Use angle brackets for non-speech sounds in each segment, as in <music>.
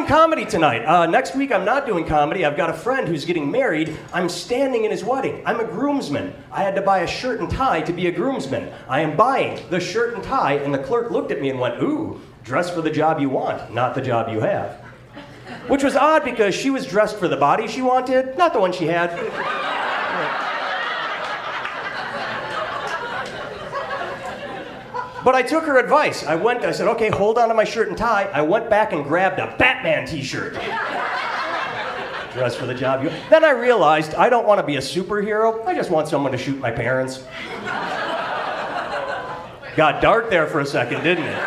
doing comedy tonight. Uh, next week, I'm not doing comedy. I've got a friend who's getting married. I'm standing in his wedding. I'm a groomsman. I had to buy a shirt and tie to be a groomsman. I am buying the shirt and tie, and the clerk looked at me and went, Ooh, dress for the job you want, not the job you have. Which was odd because she was dressed for the body she wanted, not the one she had. But I took her advice. I went, I said, okay, hold on to my shirt and tie. I went back and grabbed a Batman t shirt. Dress for the job. Then I realized I don't want to be a superhero. I just want someone to shoot my parents. Got dark there for a second, didn't it?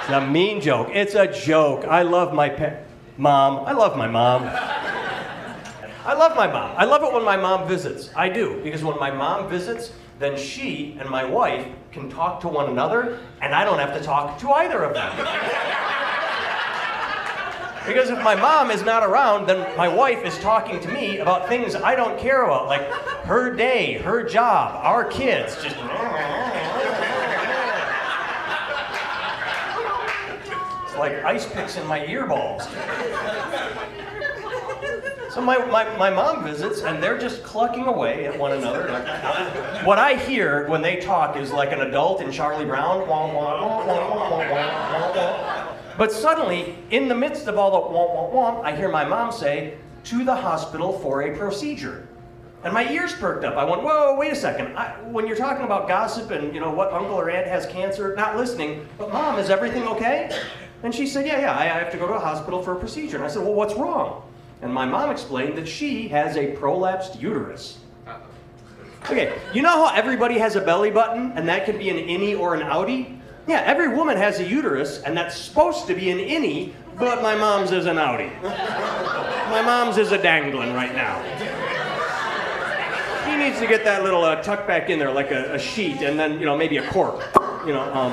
It's a mean joke. It's a joke. I love my pa- mom. I love my mom. I love my mom. I love it when my mom visits. I do, because when my mom visits, then she and my wife can talk to one another, and I don't have to talk to either of them. because if my mom is not around, then my wife is talking to me about things I don't care about, like her day, her job, our kids. Just. Like ice picks in my earballs. So my, my, my mom visits, and they're just clucking away at one another. what I hear when they talk is like an adult in Charlie Brown. But suddenly, in the midst of all the womp womp womp, I hear my mom say, to the hospital for a procedure. And my ears perked up. I went, whoa, wait a second. I, when you're talking about gossip and you know what uncle or aunt has cancer, not listening, but mom, is everything okay? And she said, yeah, yeah, I have to go to a hospital for a procedure. And I said, well, what's wrong? And my mom explained that she has a prolapsed uterus. Okay, you know how everybody has a belly button and that can be an innie or an outie? Yeah, every woman has a uterus and that's supposed to be an innie, but my mom's is an outie. my mom's is a dangling right now. Needs to get that little uh, tucked back in there like a, a, sheet and then, you know, maybe a cork. You know, um,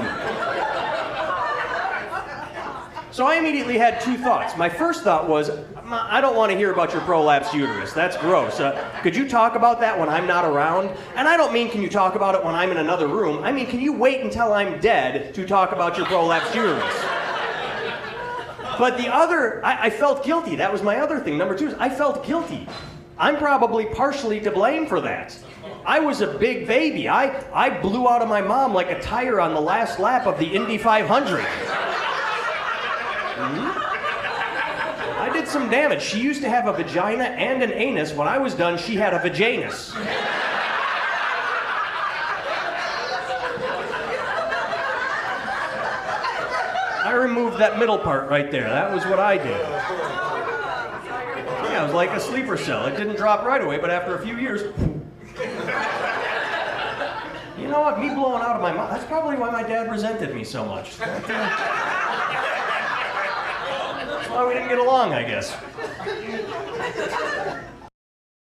so I immediately had two thoughts. My first thought was, I don't want to hear about your prolapsed uterus. That's gross. Uh, could you talk about that when I'm not around? And I don't mean can you talk about it when I'm in another room. I mean, can you wait until I'm dead to talk about your prolapsed uterus? But the other, I, I felt guilty. That was my other thing. Number two is I felt guilty. I'm probably partially to blame for that. I was a big baby. I, I blew out of my mom like a tire on the last lap of the Indy 500. Mm-hmm. I did some damage. She used to have a vagina and an anus. When I was done, she had a vajanus. I removed that middle part right there. That was what I did. Like a sleeper cell. It didn't drop right away, but after a few years, <laughs> you know what? Me blowing out of my mouth, that's probably why my dad resented me so much That's why we didn't get along, I guess.